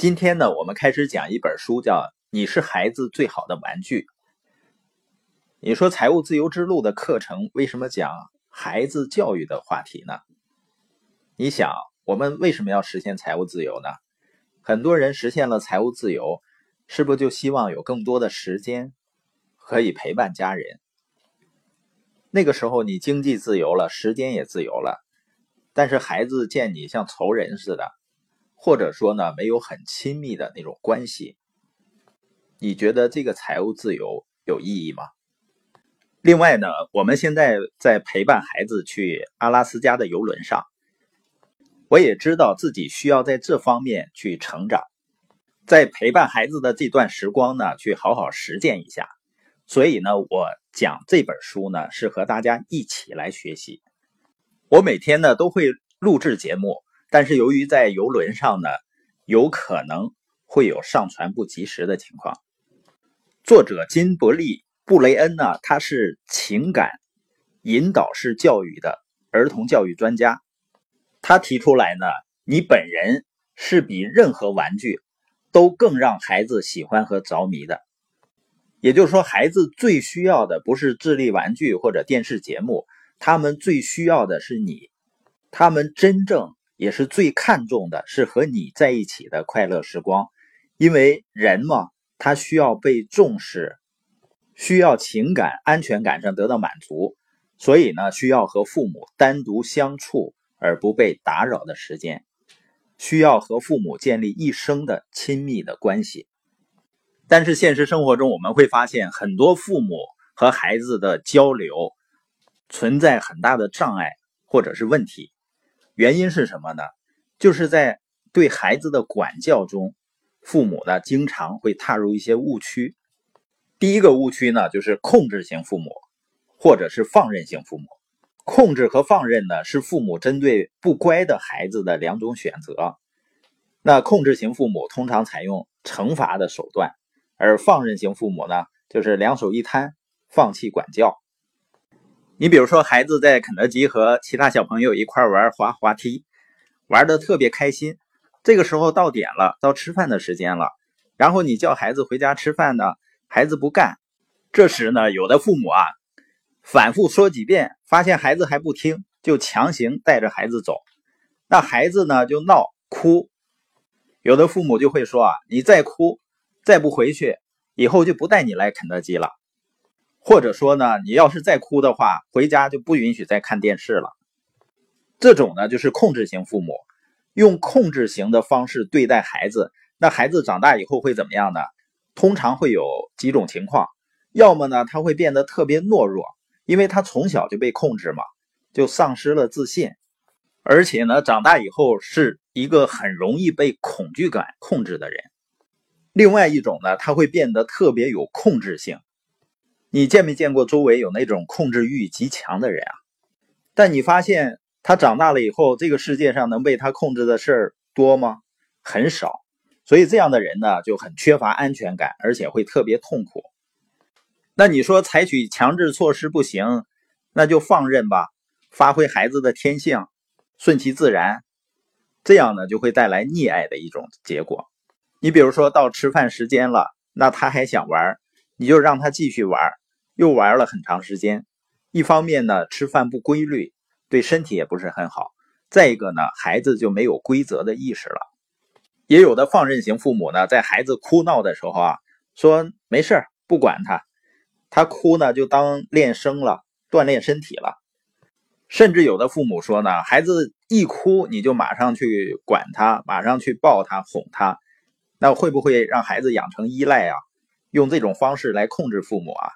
今天呢，我们开始讲一本书，叫《你是孩子最好的玩具》。你说财务自由之路的课程为什么讲孩子教育的话题呢？你想，我们为什么要实现财务自由呢？很多人实现了财务自由，是不是就希望有更多的时间可以陪伴家人？那个时候你经济自由了，时间也自由了，但是孩子见你像仇人似的。或者说呢，没有很亲密的那种关系，你觉得这个财务自由有意义吗？另外呢，我们现在在陪伴孩子去阿拉斯加的游轮上，我也知道自己需要在这方面去成长，在陪伴孩子的这段时光呢，去好好实践一下。所以呢，我讲这本书呢，是和大家一起来学习。我每天呢都会录制节目。但是由于在游轮上呢，有可能会有上传不及时的情况。作者金伯利布雷恩呢，他是情感引导式教育的儿童教育专家。他提出来呢，你本人是比任何玩具都更让孩子喜欢和着迷的。也就是说，孩子最需要的不是智力玩具或者电视节目，他们最需要的是你，他们真正。也是最看重的是和你在一起的快乐时光，因为人嘛，他需要被重视，需要情感安全感上得到满足，所以呢，需要和父母单独相处而不被打扰的时间，需要和父母建立一生的亲密的关系。但是现实生活中，我们会发现很多父母和孩子的交流存在很大的障碍或者是问题。原因是什么呢？就是在对孩子的管教中，父母呢经常会踏入一些误区。第一个误区呢，就是控制型父母，或者是放任型父母。控制和放任呢，是父母针对不乖的孩子的两种选择。那控制型父母通常采用惩罚的手段，而放任型父母呢，就是两手一摊，放弃管教。你比如说，孩子在肯德基和其他小朋友一块玩滑滑梯，玩的特别开心。这个时候到点了，到吃饭的时间了，然后你叫孩子回家吃饭呢，孩子不干。这时呢，有的父母啊，反复说几遍，发现孩子还不听，就强行带着孩子走。那孩子呢就闹哭，有的父母就会说啊，你再哭，再不回去，以后就不带你来肯德基了。或者说呢，你要是再哭的话，回家就不允许再看电视了。这种呢，就是控制型父母，用控制型的方式对待孩子。那孩子长大以后会怎么样呢？通常会有几种情况，要么呢，他会变得特别懦弱，因为他从小就被控制嘛，就丧失了自信，而且呢，长大以后是一个很容易被恐惧感控制的人。另外一种呢，他会变得特别有控制性。你见没见过周围有那种控制欲极强的人啊？但你发现他长大了以后，这个世界上能被他控制的事儿多吗？很少。所以这样的人呢，就很缺乏安全感，而且会特别痛苦。那你说采取强制措施不行，那就放任吧，发挥孩子的天性，顺其自然，这样呢就会带来溺爱的一种结果。你比如说到吃饭时间了，那他还想玩，你就让他继续玩。又玩了很长时间，一方面呢，吃饭不规律，对身体也不是很好；再一个呢，孩子就没有规则的意识了。也有的放任型父母呢，在孩子哭闹的时候啊，说没事不管他，他哭呢就当练声了，锻炼身体了。甚至有的父母说呢，孩子一哭你就马上去管他，马上去抱他哄他，那会不会让孩子养成依赖啊？用这种方式来控制父母啊？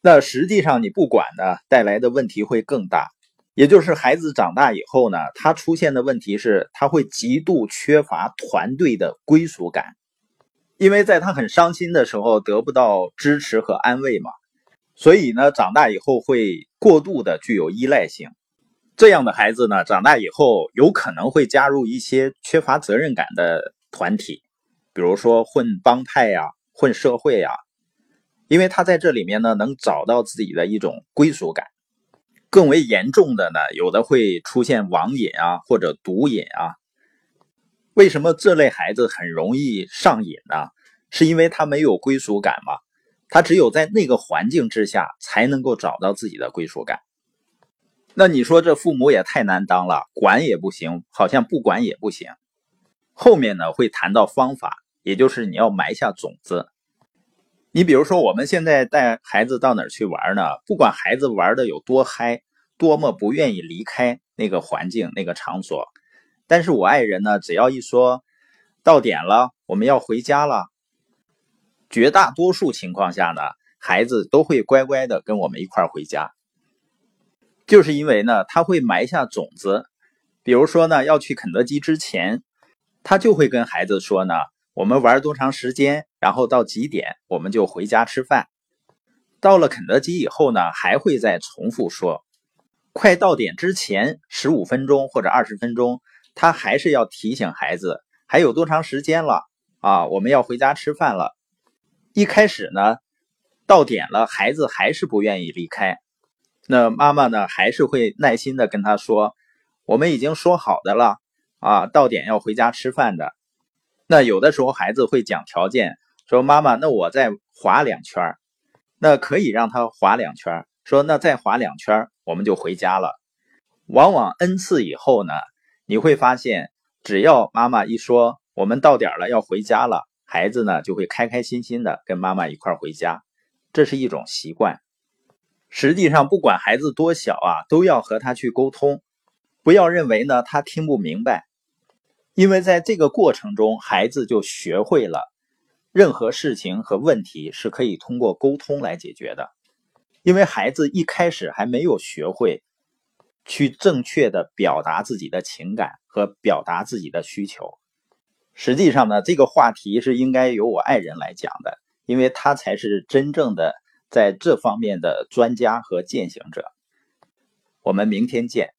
那实际上你不管呢，带来的问题会更大。也就是孩子长大以后呢，他出现的问题是，他会极度缺乏团队的归属感，因为在他很伤心的时候得不到支持和安慰嘛，所以呢，长大以后会过度的具有依赖性。这样的孩子呢，长大以后有可能会加入一些缺乏责任感的团体，比如说混帮派呀，混社会呀。因为他在这里面呢，能找到自己的一种归属感。更为严重的呢，有的会出现网瘾啊，或者毒瘾啊。为什么这类孩子很容易上瘾呢？是因为他没有归属感吗？他只有在那个环境之下，才能够找到自己的归属感。那你说这父母也太难当了，管也不行，好像不管也不行。后面呢会谈到方法，也就是你要埋下种子。你比如说，我们现在带孩子到哪儿去玩呢？不管孩子玩的有多嗨，多么不愿意离开那个环境、那个场所，但是我爱人呢，只要一说到点了，我们要回家了，绝大多数情况下呢，孩子都会乖乖的跟我们一块回家。就是因为呢，他会埋下种子，比如说呢，要去肯德基之前，他就会跟孩子说呢，我们玩多长时间，然后到几点我们就回家吃饭。到了肯德基以后呢，还会再重复说，快到点之前十五分钟或者二十分钟，他还是要提醒孩子还有多长时间了啊，我们要回家吃饭了。一开始呢，到点了，孩子还是不愿意离开。那妈妈呢，还是会耐心的跟他说：“我们已经说好的了啊，到点要回家吃饭的。”那有的时候孩子会讲条件，说：“妈妈，那我再滑两圈那可以让他滑两圈说：“那再滑两圈我们就回家了。”往往 n 次以后呢，你会发现，只要妈妈一说“我们到点了，要回家了”，孩子呢就会开开心心的跟妈妈一块回家，这是一种习惯。实际上，不管孩子多小啊，都要和他去沟通，不要认为呢他听不明白，因为在这个过程中，孩子就学会了任何事情和问题是可以通过沟通来解决的。因为孩子一开始还没有学会去正确的表达自己的情感和表达自己的需求。实际上呢，这个话题是应该由我爱人来讲的，因为他才是真正的。在这方面的专家和践行者，我们明天见。